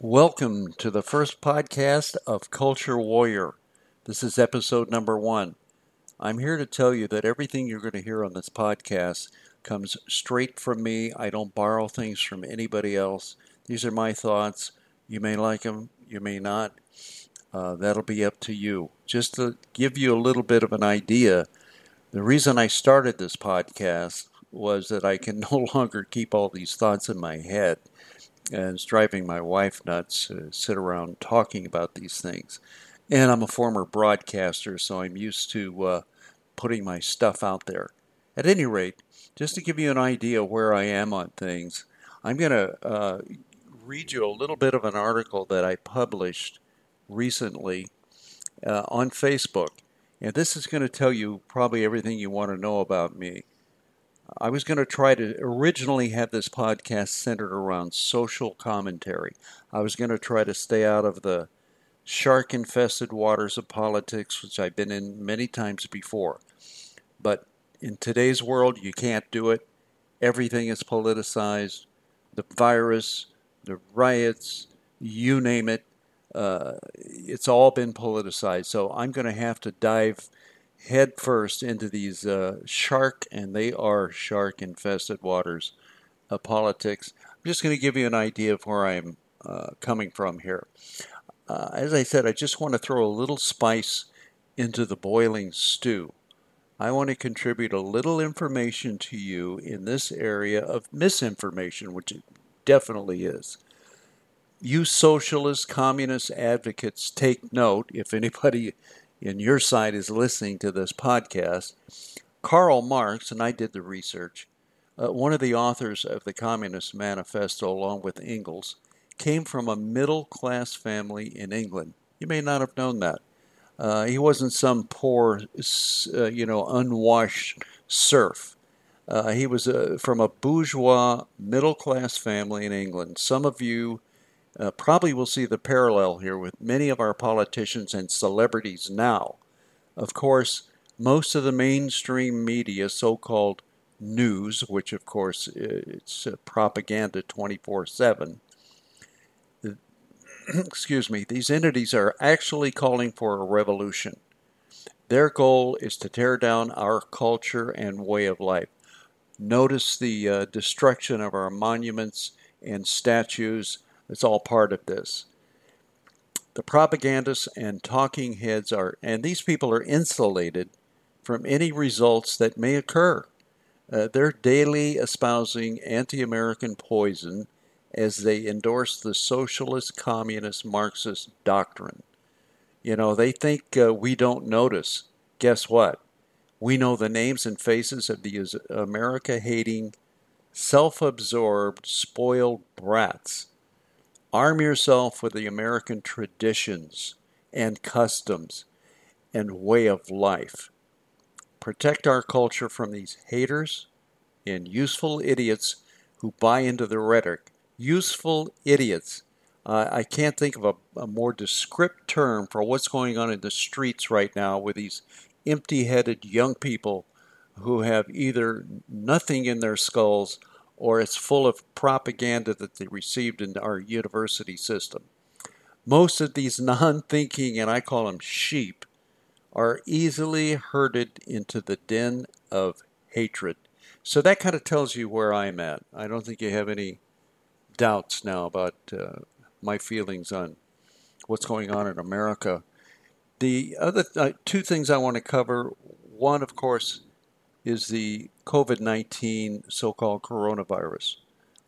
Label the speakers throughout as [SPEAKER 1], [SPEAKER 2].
[SPEAKER 1] Welcome to the first podcast of Culture Warrior. This is episode number one. I'm here to tell you that everything you're going to hear on this podcast comes straight from me. I don't borrow things from anybody else. These are my thoughts. You may like them, you may not. Uh, that'll be up to you. Just to give you a little bit of an idea, the reason I started this podcast was that I can no longer keep all these thoughts in my head and it's driving my wife nuts to sit around talking about these things. And I'm a former broadcaster, so I'm used to uh, putting my stuff out there. At any rate, just to give you an idea where I am on things, I'm going to uh, read you a little bit of an article that I published recently uh, on Facebook. And this is going to tell you probably everything you want to know about me. I was going to try to originally have this podcast centered around social commentary. I was going to try to stay out of the shark infested waters of politics, which I've been in many times before. But in today's world, you can't do it. Everything is politicized. The virus, the riots, you name it, uh, it's all been politicized. So I'm going to have to dive headfirst into these uh, shark, and they are shark infested waters of politics. I'm just going to give you an idea of where I'm uh, coming from here. Uh, as I said, I just want to throw a little spice into the boiling stew. I want to contribute a little information to you in this area of misinformation, which it definitely is. You socialist, communist advocates take note, if anybody in your side is listening to this podcast, Karl Marx, and I did the research, uh, one of the authors of the Communist Manifesto, along with Engels, came from a middle class family in England. You may not have known that. Uh, he wasn't some poor, uh, you know, unwashed serf. Uh, he was uh, from a bourgeois middle class family in England. Some of you uh, probably will see the parallel here with many of our politicians and celebrities now. Of course, most of the mainstream media, so called news, which of course it's propaganda 24 7, excuse me, these entities are actually calling for a revolution. Their goal is to tear down our culture and way of life. Notice the uh, destruction of our monuments and statues it's all part of this. The propagandists and talking heads are, and these people are insulated from any results that may occur. Uh, they're daily espousing anti American poison as they endorse the socialist, communist, Marxist doctrine. You know, they think uh, we don't notice. Guess what? We know the names and faces of these America hating, self absorbed, spoiled brats Arm yourself with the American traditions and customs and way of life. Protect our culture from these haters and useful idiots who buy into the rhetoric. Useful idiots. Uh, I can't think of a, a more descriptive term for what's going on in the streets right now with these empty headed young people who have either nothing in their skulls or it's full of propaganda that they received in our university system. Most of these non thinking, and I call them sheep, are easily herded into the den of hatred. So that kind of tells you where I'm at. I don't think you have any doubts now about uh, my feelings on what's going on in America. The other th- uh, two things I want to cover one, of course, is the COVID 19 so called coronavirus.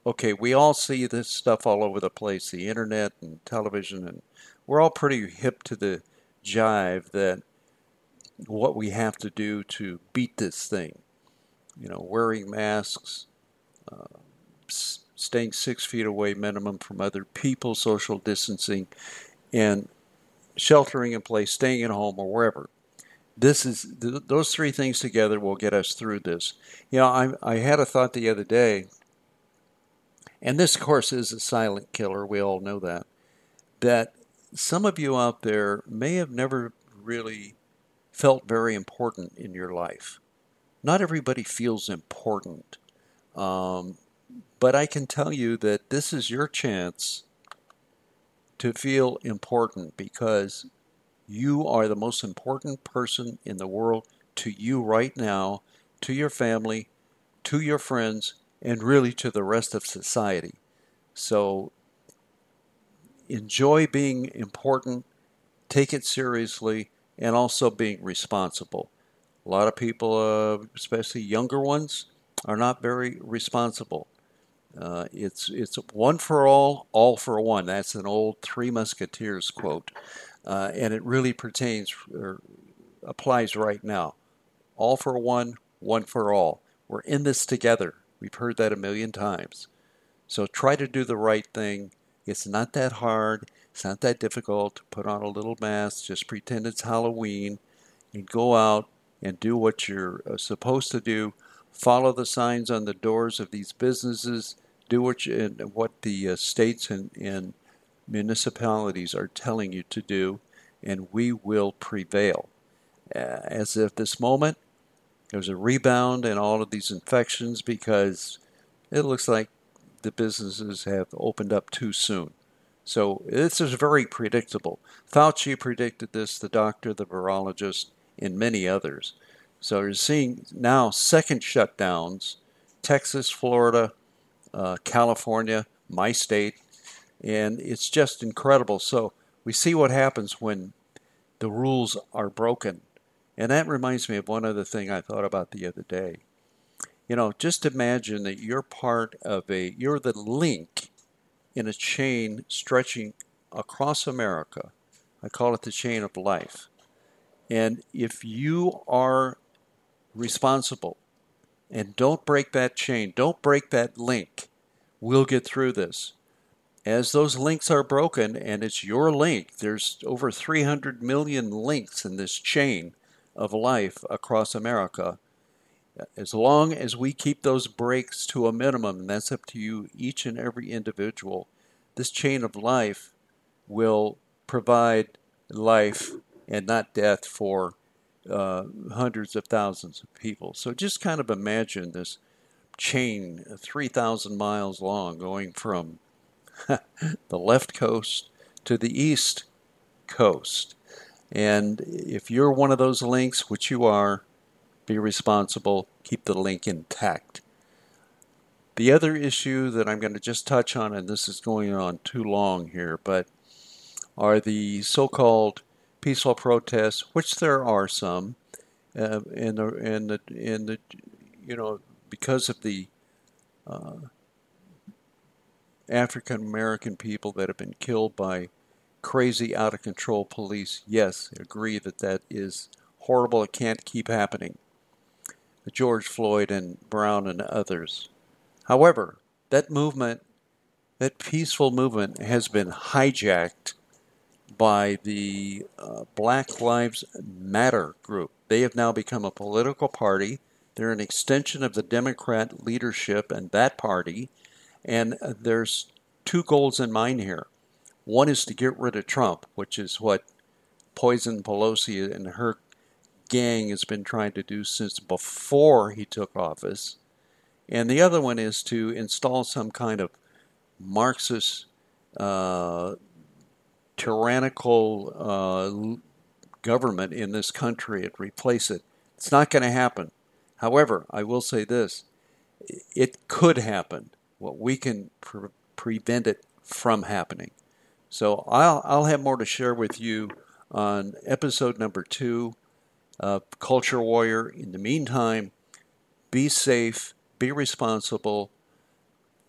[SPEAKER 1] Okay, we all see this stuff all over the place the internet and television, and we're all pretty hip to the jive that what we have to do to beat this thing. You know, wearing masks, uh, staying six feet away minimum from other people, social distancing, and sheltering in place, staying at home or wherever this is th- those three things together will get us through this. You know, I, I had a thought the other day, and this, course, is a silent killer. We all know that. That some of you out there may have never really felt very important in your life. Not everybody feels important. Um, but I can tell you that this is your chance to feel important because you are the most important person in the world to you right now, to your family, to your friends, and really to the rest of society. So enjoy being important, take it seriously, and also being responsible. A lot of people, uh, especially younger ones, are not very responsible. Uh, it's it's one for all, all for one. That's an old Three Musketeers quote, uh, and it really pertains or applies right now. All for one, one for all. We're in this together. We've heard that a million times. So try to do the right thing. It's not that hard. It's not that difficult. Put on a little mask. Just pretend it's Halloween, and go out and do what you're uh, supposed to do follow the signs on the doors of these businesses, do what, you, what the uh, states and, and municipalities are telling you to do, and we will prevail. Uh, as if this moment there's a rebound in all of these infections because it looks like the businesses have opened up too soon. So this is very predictable. Fauci predicted this, the doctor, the virologist, and many others. So you're seeing now second shutdowns Texas, Florida, uh, California, my state, and it's just incredible. So we see what happens when the rules are broken. And that reminds me of one other thing I thought about the other day. You know, just imagine that you're part of a, you're the link in a chain stretching across America. I call it the chain of life. And if you are responsible. And don't break that chain. Don't break that link. We'll get through this. As those links are broken, and it's your link, there's over 300 million links in this chain of life across America. As long as we keep those breaks to a minimum, and that's up to you, each and every individual, this chain of life will provide life and not death for uh, hundreds of thousands of people. So just kind of imagine this chain, 3,000 miles long, going from the left coast to the east coast. And if you're one of those links, which you are, be responsible, keep the link intact. The other issue that I'm going to just touch on, and this is going on too long here, but are the so called peaceful protests, which there are some, uh, and the and the and the you know because of the uh, African American people that have been killed by crazy, out of control police. Yes, agree that that is horrible. It can't keep happening. George Floyd and Brown and others. However, that movement, that peaceful movement, has been hijacked by the uh, Black Lives Matter group. They have now become a political party. They're an extension of the Democrat leadership and that party. And uh, there's two goals in mind here. One is to get rid of Trump, which is what Poison Pelosi and her gang has been trying to do since before he took office. And the other one is to install some kind of Marxist uh, tyrannical uh, government in this country and replace it. It's not going to happen. However, I will say this it could happen. Well, we can pre- prevent it from happening. So I'll, I'll have more to share with you on episode number two of Culture Warrior. In the meantime, be safe, be responsible,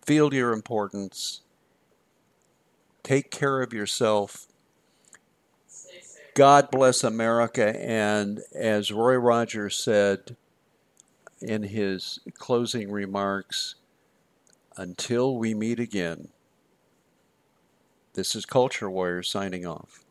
[SPEAKER 1] feel your importance, Take care of yourself. God bless America. And as Roy Rogers said in his closing remarks, until we meet again, this is Culture Warrior signing off.